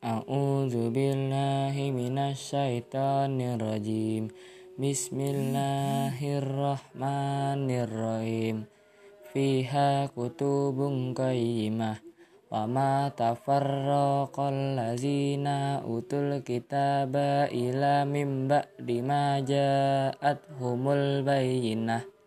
أعوذ بالله من الشيطان الرجيم. بسم الله الرحمن الرحيم. فيها كتب قيمة. وما تفرق الذين أوتوا الكتاب إلى من بعد ما جاءتهم البينة.